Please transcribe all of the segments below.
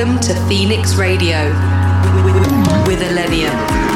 Welcome to Phoenix Radio with Illenium.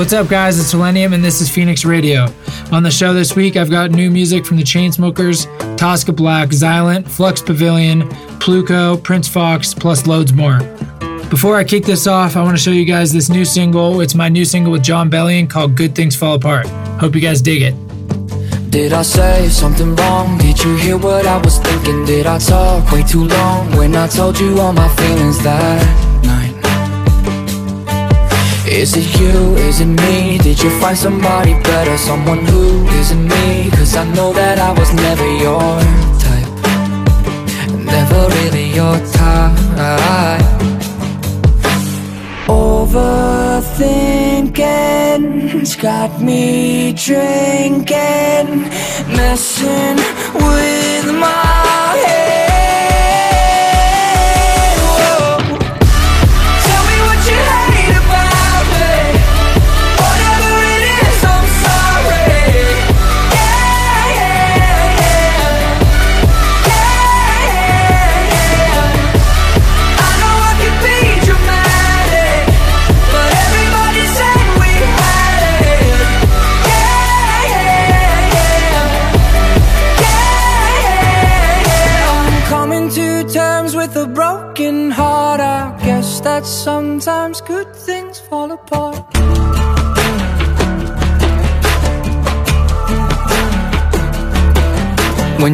What's up, guys? It's Illenium, and this is Phoenix Radio. On the show this week, I've got new music from the Chainsmokers, Tosca Black, Xylent, Flux Pavilion, Pluko, Prince Fox, plus loads more. Before I kick this off, I want to show you guys this new single. It's my new single with Jon Bellion called Good Things Fall Apart. Hope you guys dig it. Did I say something wrong? Did you hear what I was thinking? Did I talk way too long when I told you all my feelings that? Is it you? Is it me? Did you find somebody better? Someone who isn't me? Cause I know that I was never your type Never really your type Overthinking's got me drinking, messing with my head.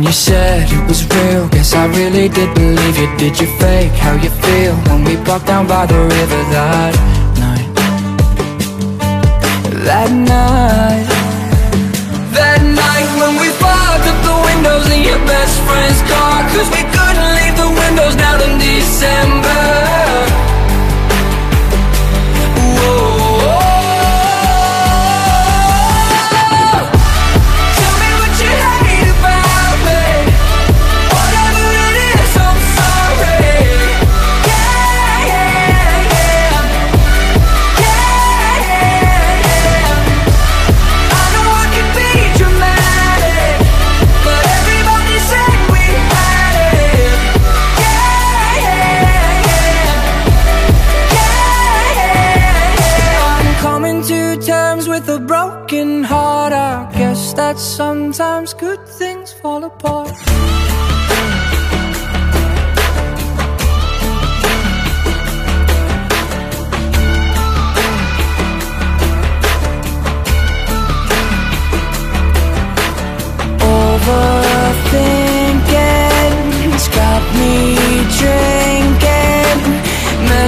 You said it was real, guess I really did believe you. Did you fake how you feel when we walked down by the river that night? That night, that night when we fogged up the windows in your best friend's car, cause we couldn't leave the windows down in December.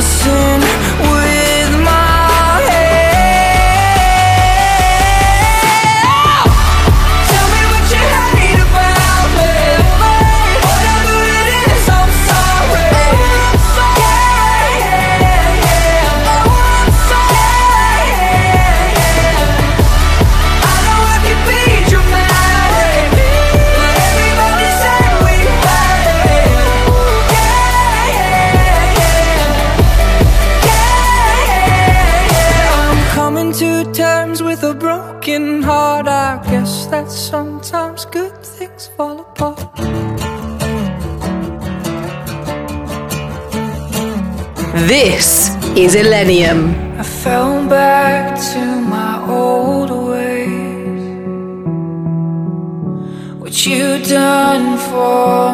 Messing This is Illenium. I fell back to my old ways. What you done for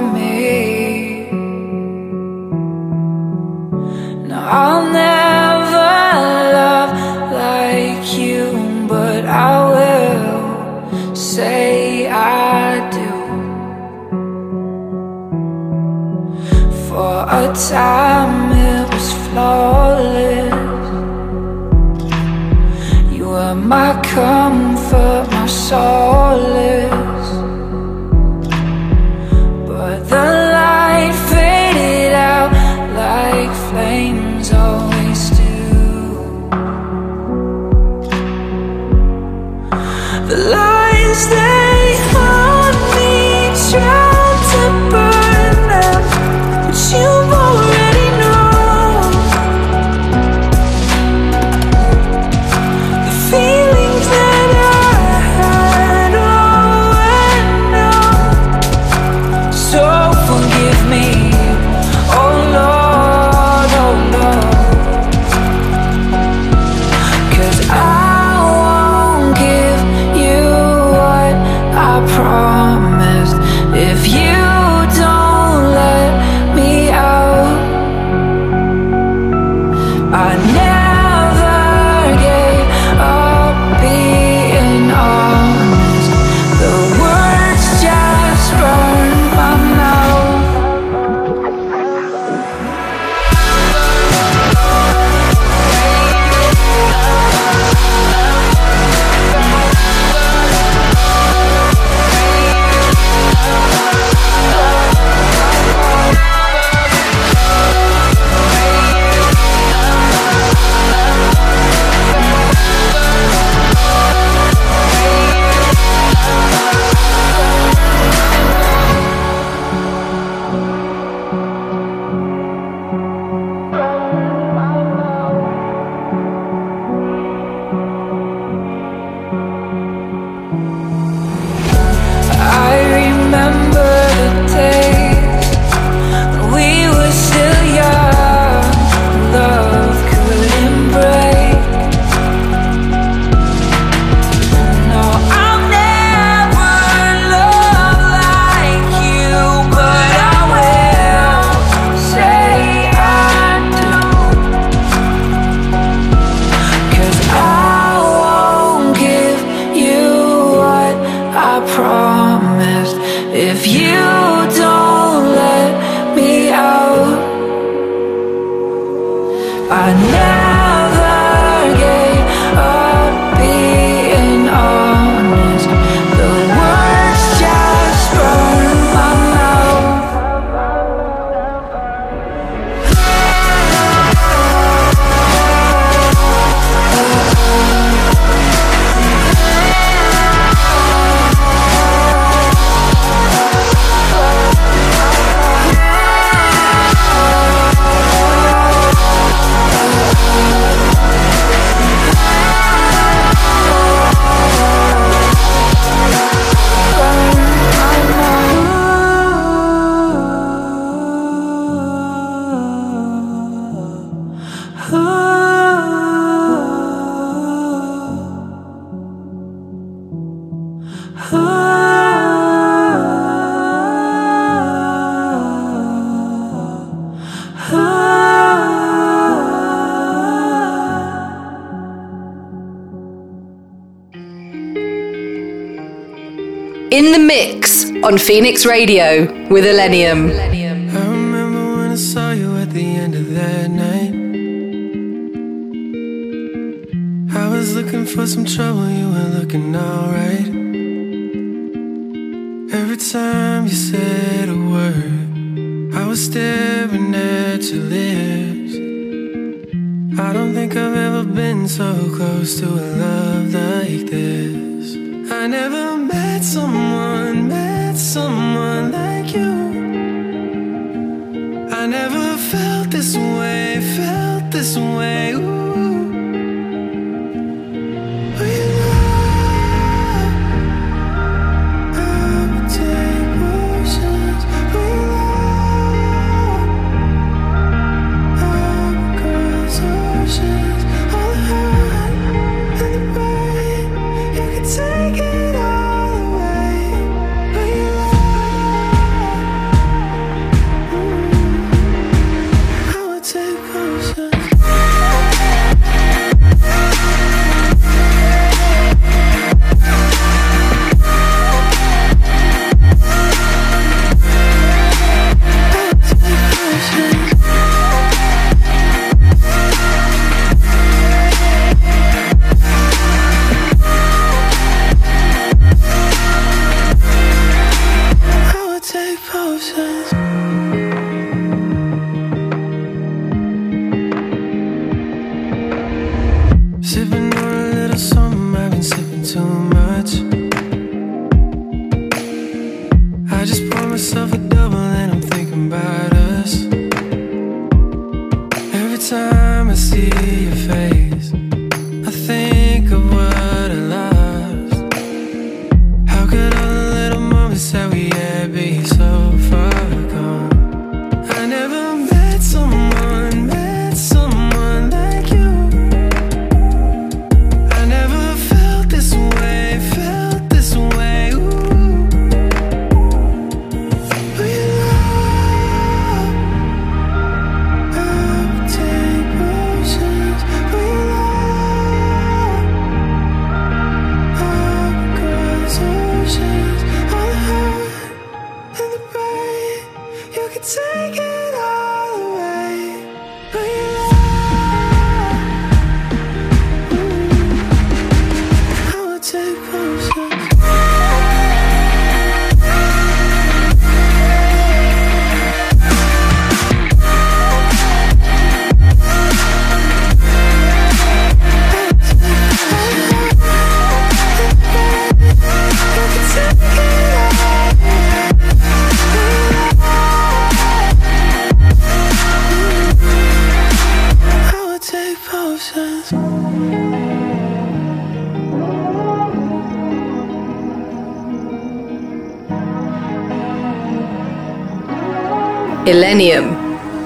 on Phoenix Radio with Illenium. I remember when I saw you at the end of that night. I was looking for some trouble, you were looking alright. Every time you said a word, I was staring at your lips. I don't think I've ever been so close to a love like this. I never met someone, someone like you. I never felt this way, felt this way. Ooh.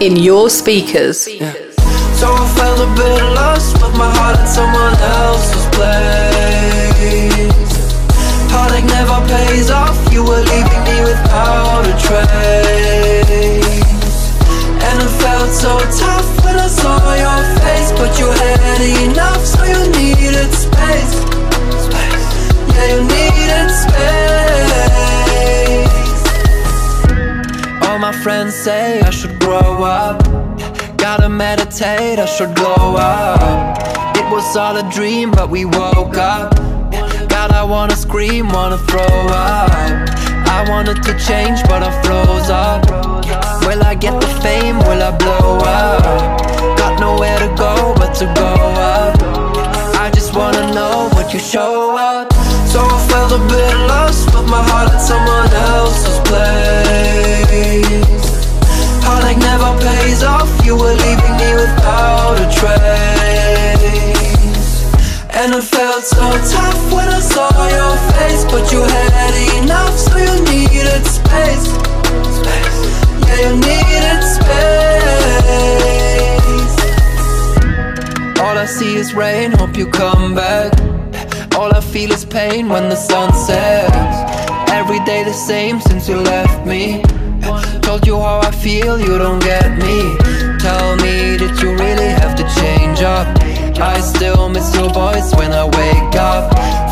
In your speakers. Friends say I should grow up. Gotta meditate, I should glow up. It was all a dream, but we woke up. God, I wanna scream, wanna throw up. I wanted to change, but I froze up. Will I get the fame? Will I blow up? Got nowhere to go but to go up. I just wanna know would you show up? Felt a bit lost with my heart in someone else's place. Heartache never pays off, you were leaving me without a trace. And it felt so tough when I saw your face, but you had enough, so you needed space. Yeah, you needed space. All I see is rain, hope you come back. All I feel is pain when the sun sets. Every day the same since you left me. Told you how I feel, you don't get me. Tell me, did you really have to change up? I still miss your voice when I wake up.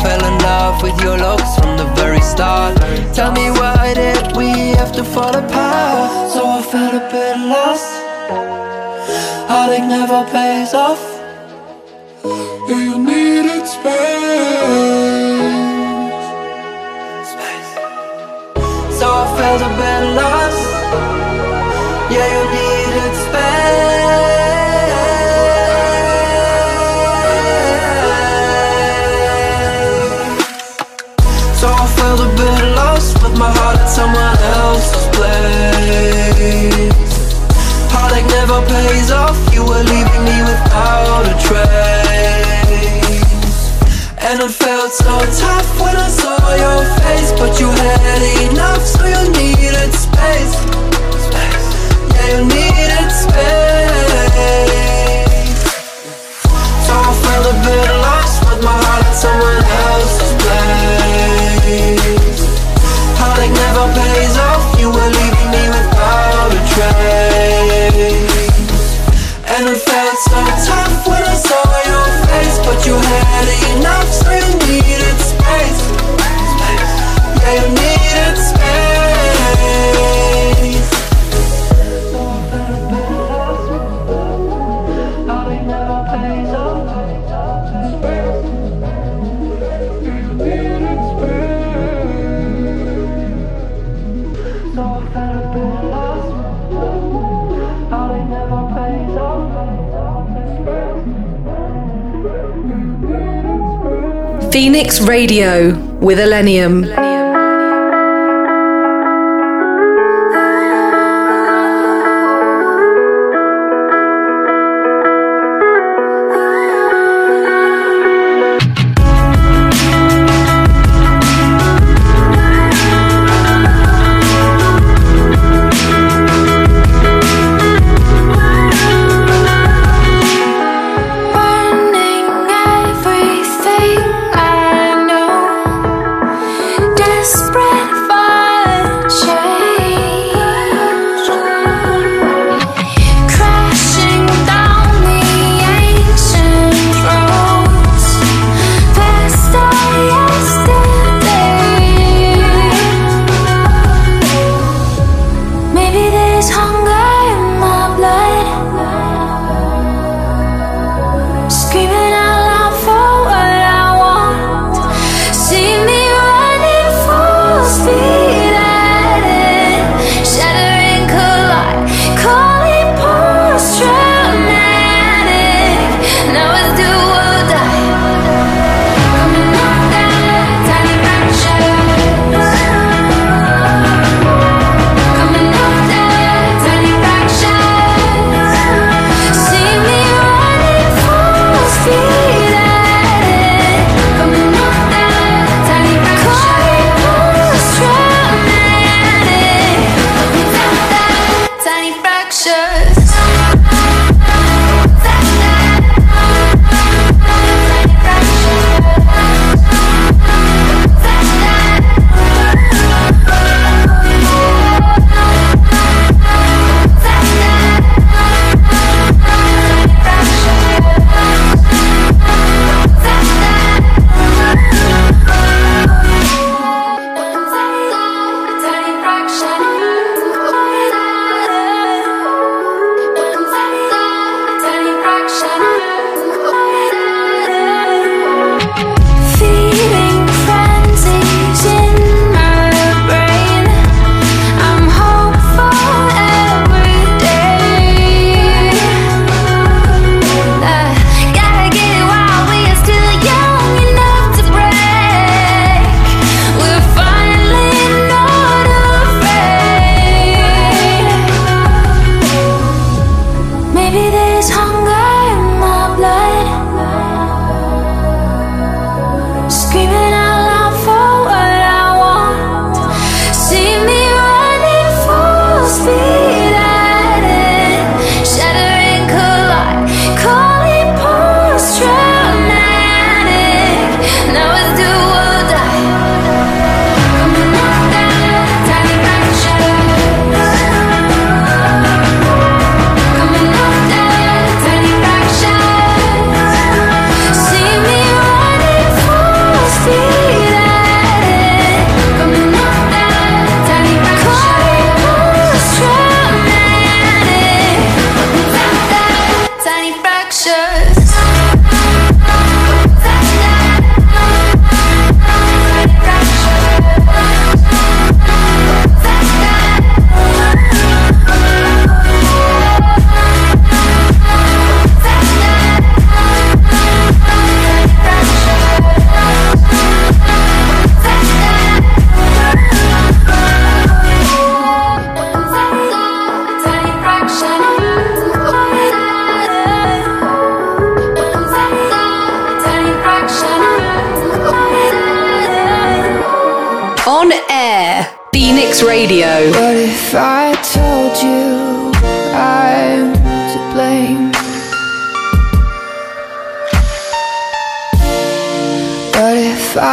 Fell in love with your looks from the very start. Tell me, why did we have to fall apart? So I felt a bit lost. Heartache never pays off. Yeah, you needed So I felt a bit lost. Yeah, you needed space. So I felt a bit lost with my heart in someone else's place. Heartache never pays off, you were leaving me without so Phoenix Radio with Illenium.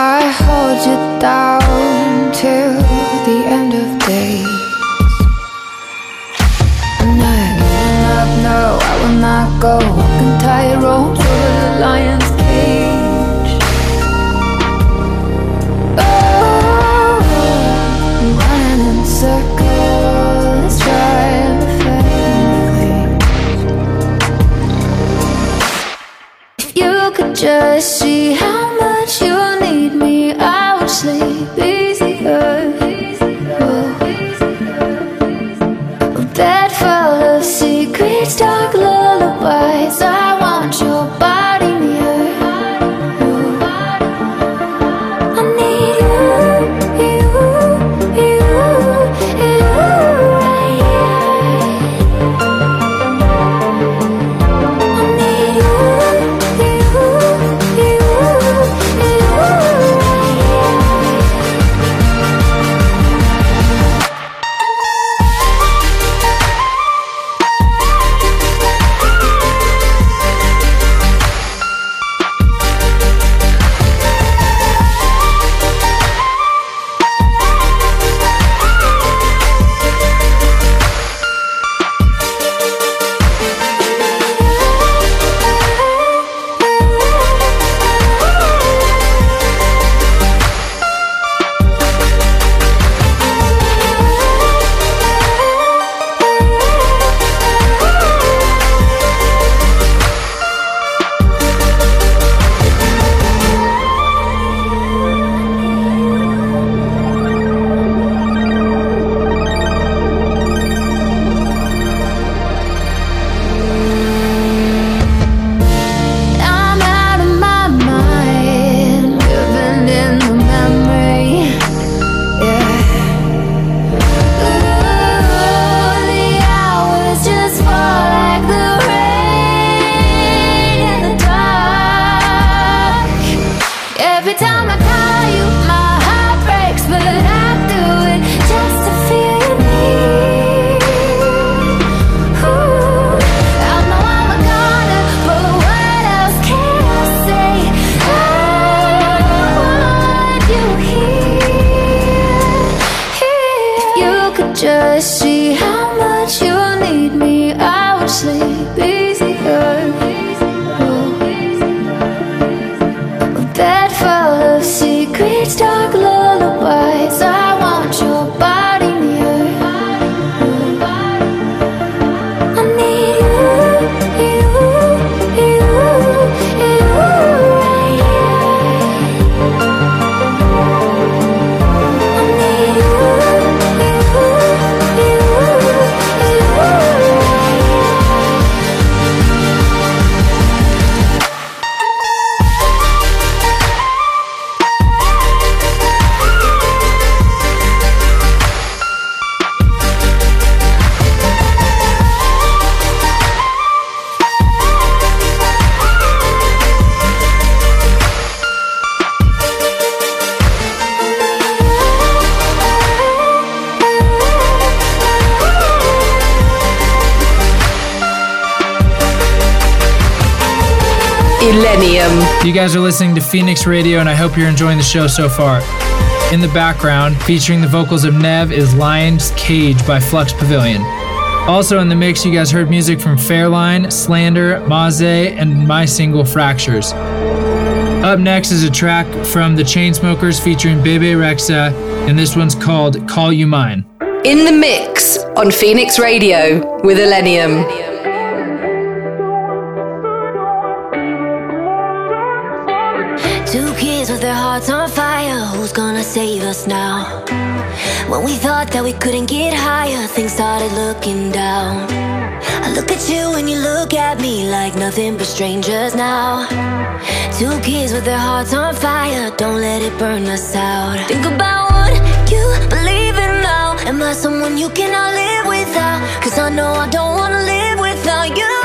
I hold you down till the end of days, I'm up, no, I will not go. Walking tight ropes over the lion's Illenium. You guys are listening to Phoenix Radio, and I hope you're enjoying the show so far. In the background, featuring the vocals of Nev, is Lion's Cage by Flux Pavilion. Also in the mix, you guys heard music from Fairlane, Slander, Maze, and my single Fractures. Up next is a track from the Chainsmokers featuring Bebe Rexha, and this one's called Call You Mine. In the mix on Phoenix Radio with Illenium. Hearts on fire. Who's gonna save us now? When we thought that we couldn't get higher, things started looking down. I look at you and you look at me like nothing but strangers now. Two kids with their hearts on fire. Don't let it burn us out. Think about what you believe in now. Am I someone you cannot live without? Cause I know I don't wanna live without you.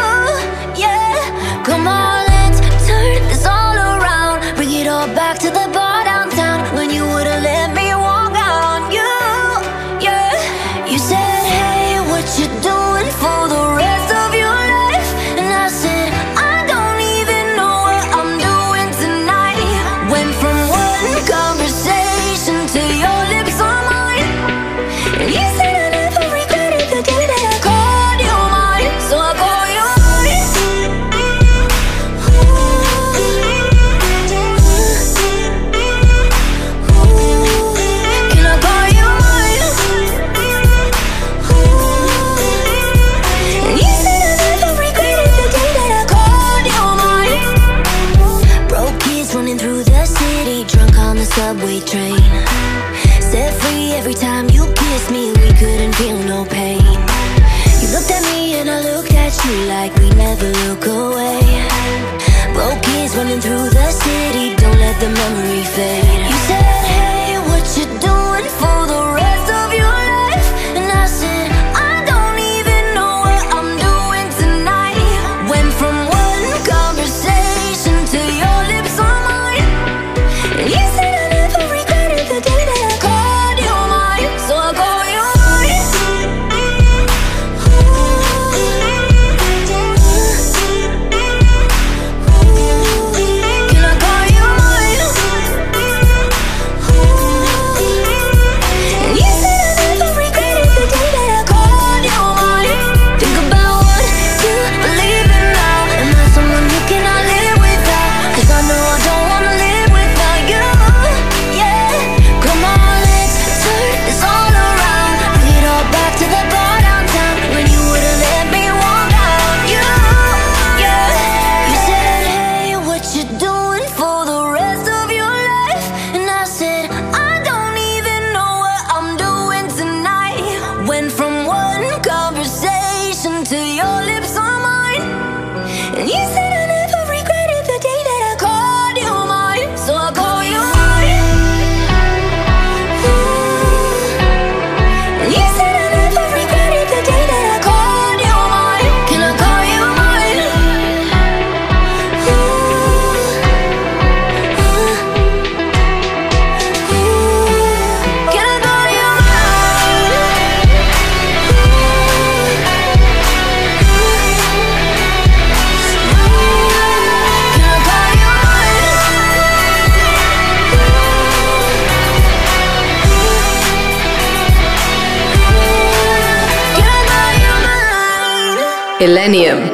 Illenium.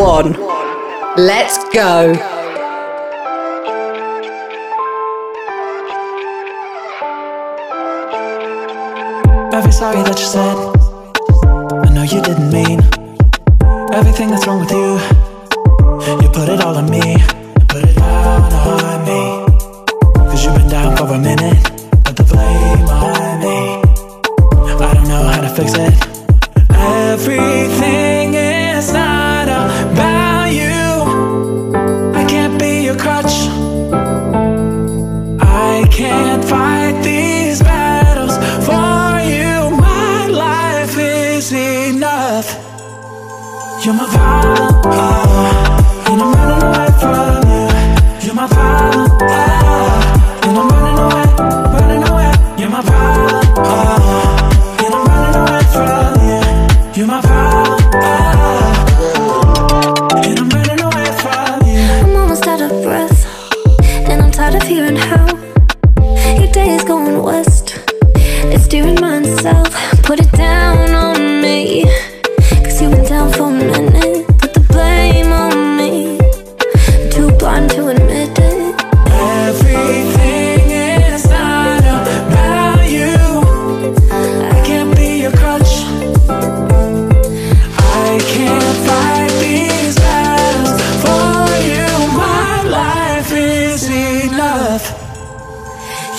one. Let's go. Every sorry that you said, I know you didn't mean everything that's wrong with you.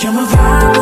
You're my vibe.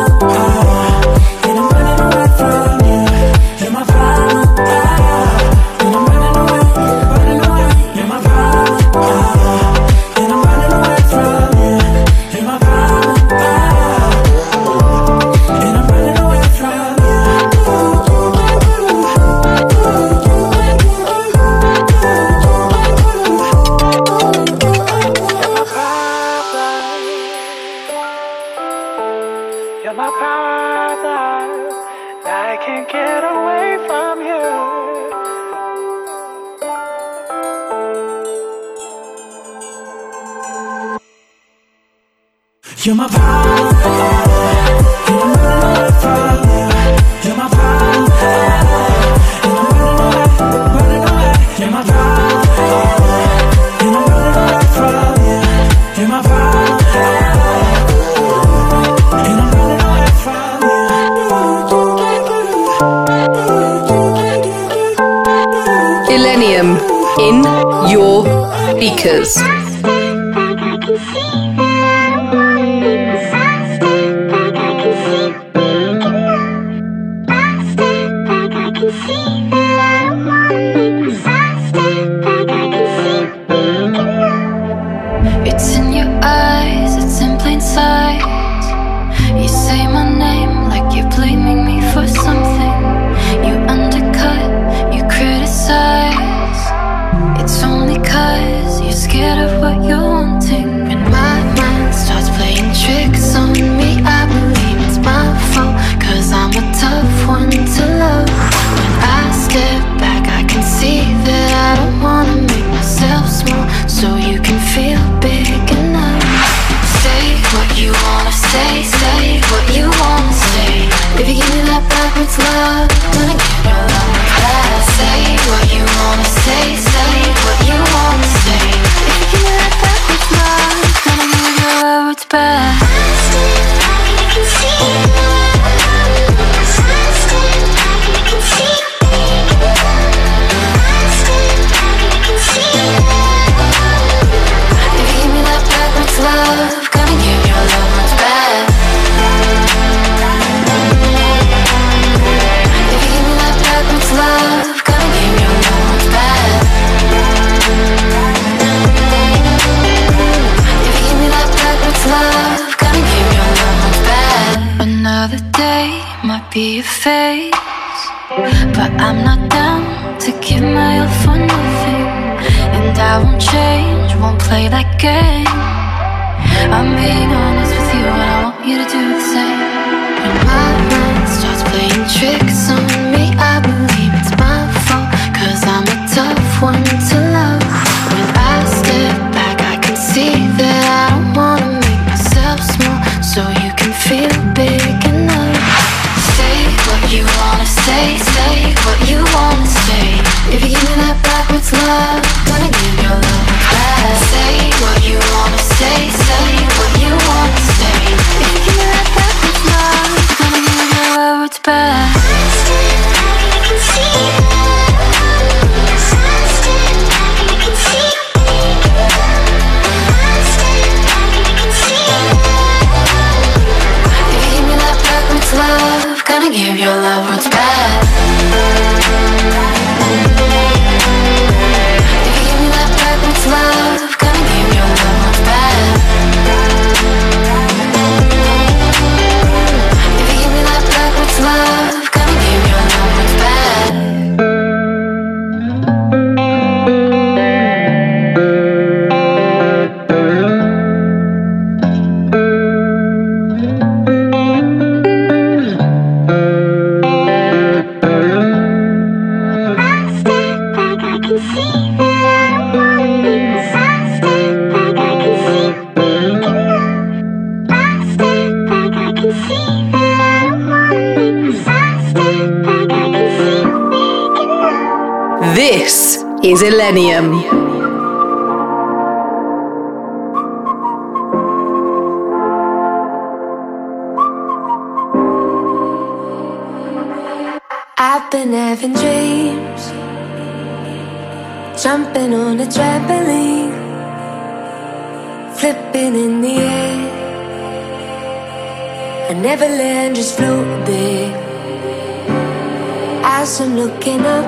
Neverland just floating, As I'm looking up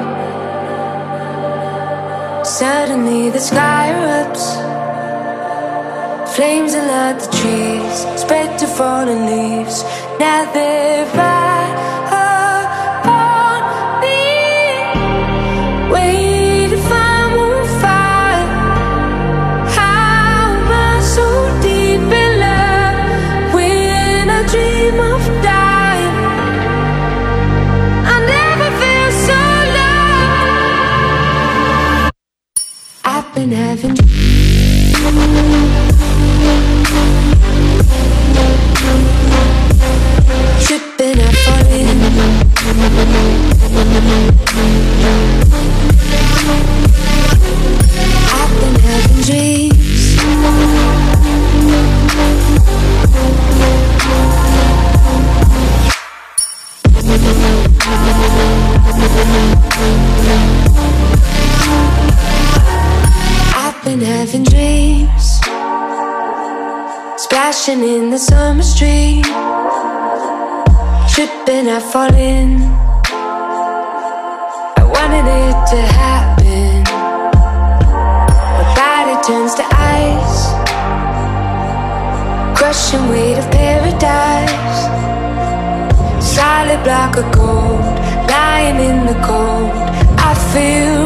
Suddenly the sky erupts. Flames alert the trees Spread to fallen leaves. Now they're Tripping, I'm falling. stream Tripping, I fall in I wanted it to happen. My body turns to ice. Crushing weight of paradise. Solid block of gold Lying in the cold. I feel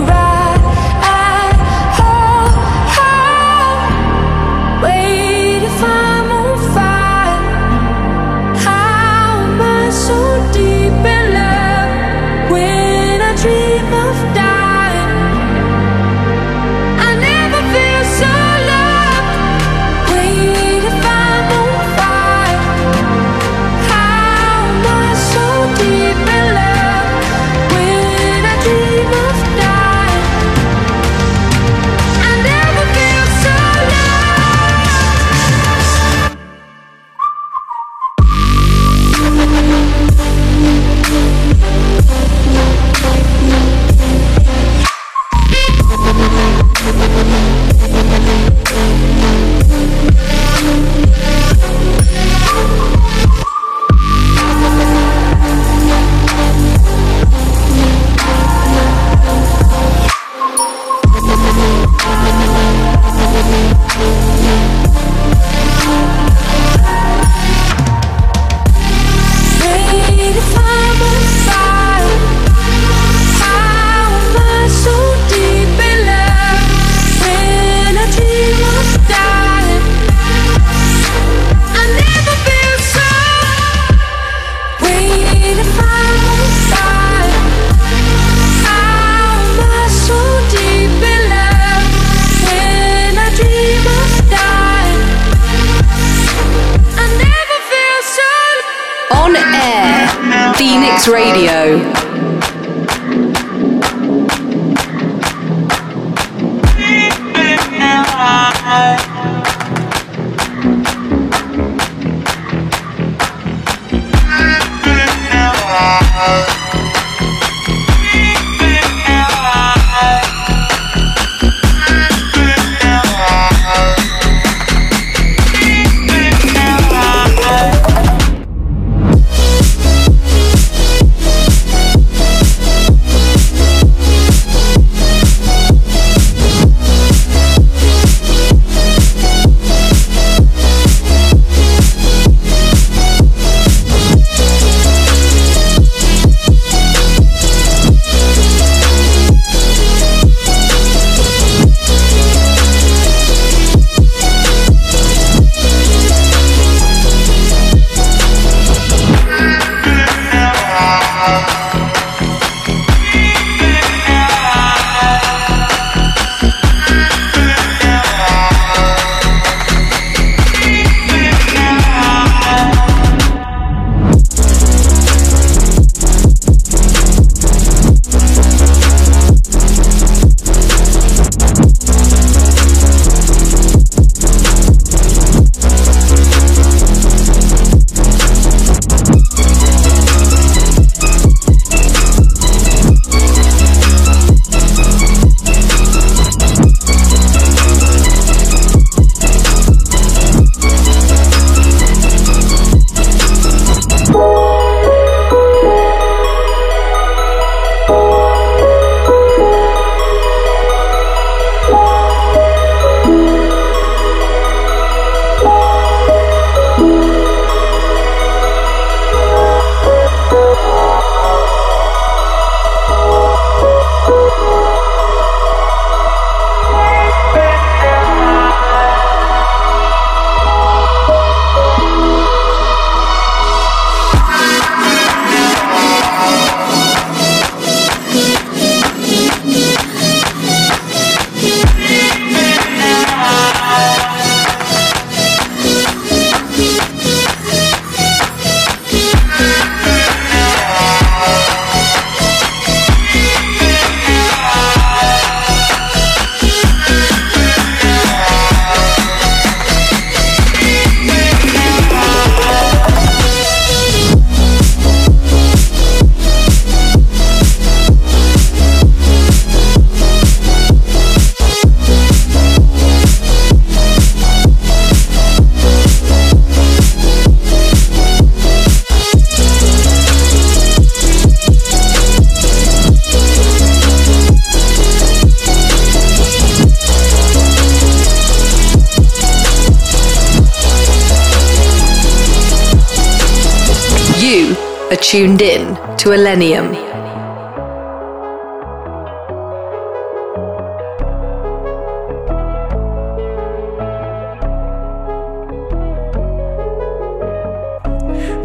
tuned in to Illenium.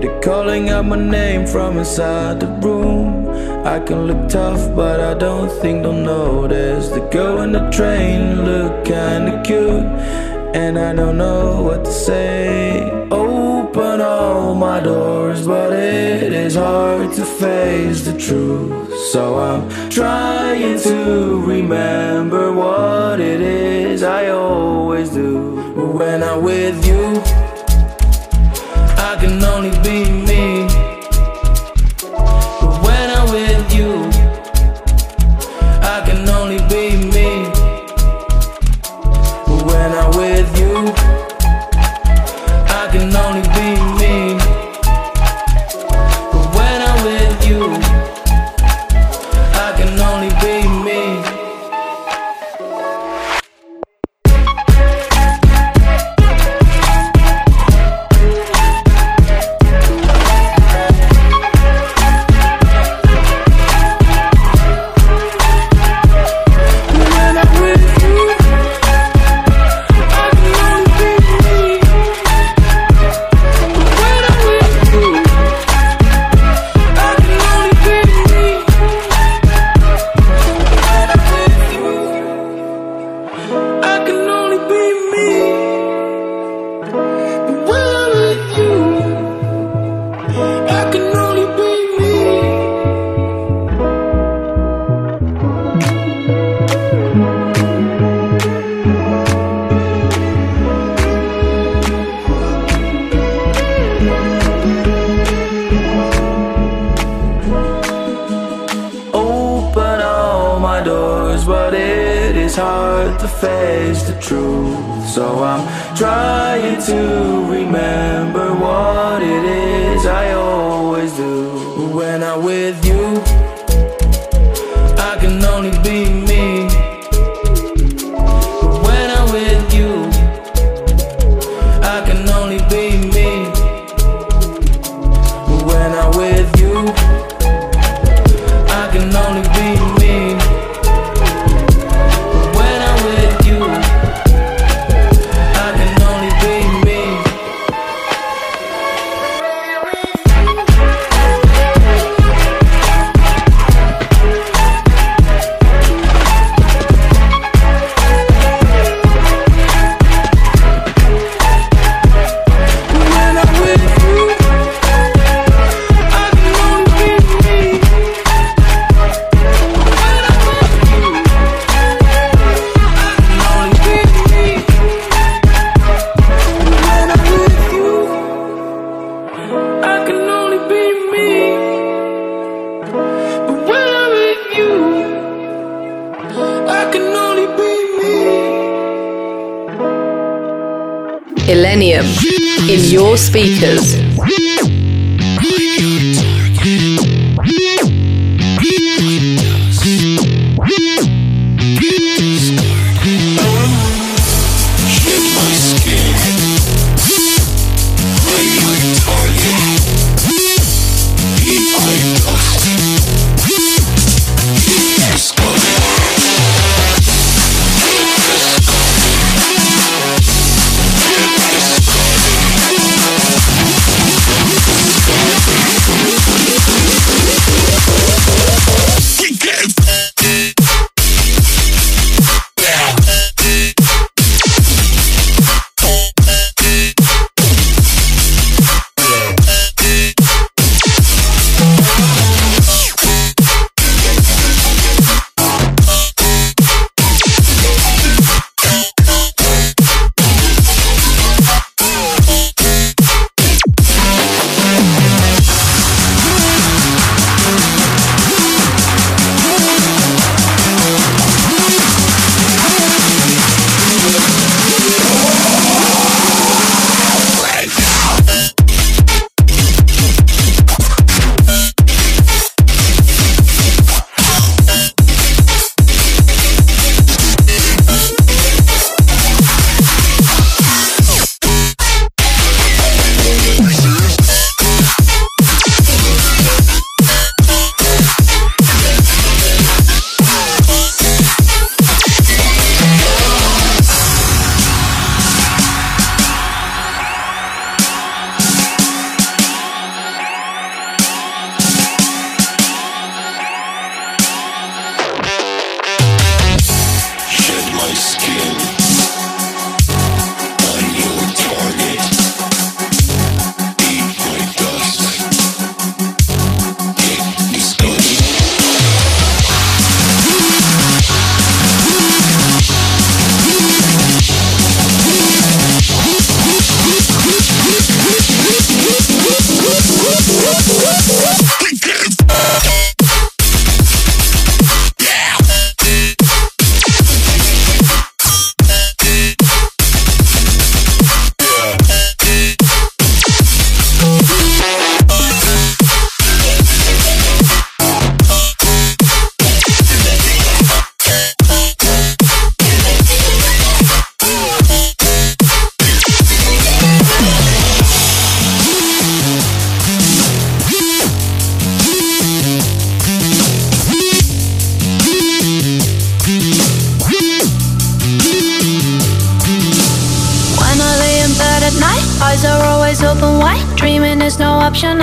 They're calling out my name from inside the room. I can look tough, but I don't think they'll notice. The girl in the train look kinda cute, and I don't know what to say. Open all my doors, but it's hard to face the truth. So I'm trying to remember what it is I always do when I'm with you.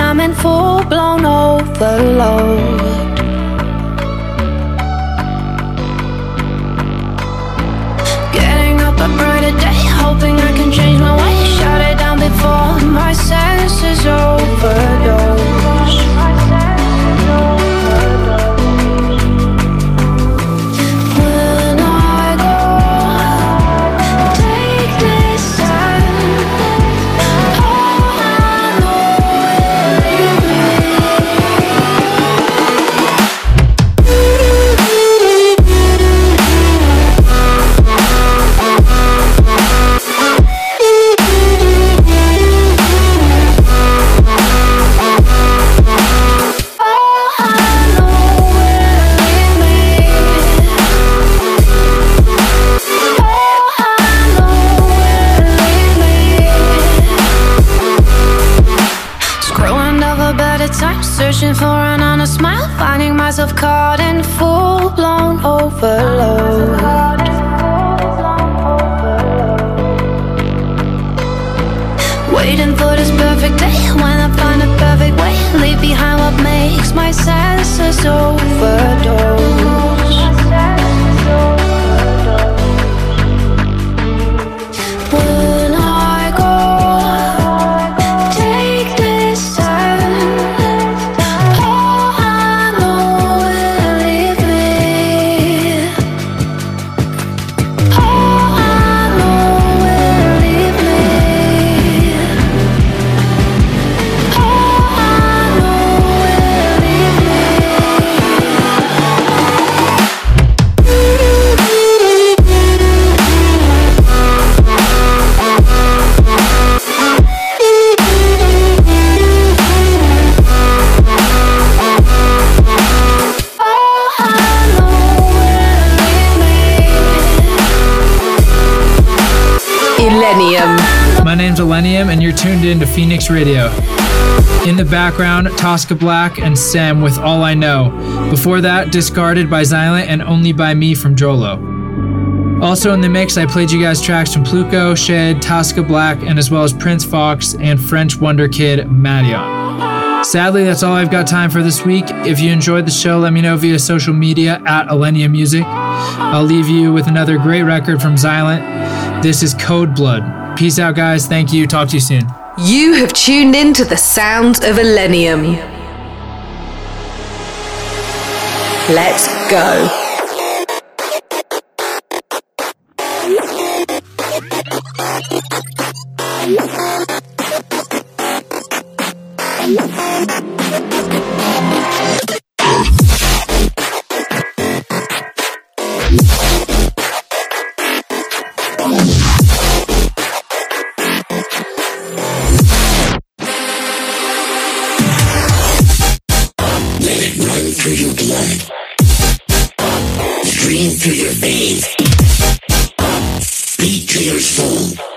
I'm in full blown overload. Radio. In the background, Tosca Black and Sam with All I Know. Before that, Discarded by Xilent and Only by Me from Jolo. Also in the mix, I played you guys tracks from Pluko, Shed, Tosca Black, and as well as Prince Fox and French Wonder Kid Madeon. Sadly, that's all I've got time for this week. If you enjoyed the show, let me know via social media at Illenium Music. I'll leave you with another great record from Xilent. This is Code Blood. Peace out, guys. Thank you. Talk to you soon. You have tuned in to the sounds of Illenium. Let's go. through your blood. Stream through your veins. Beat to your soul.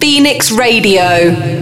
Phoenix Radio.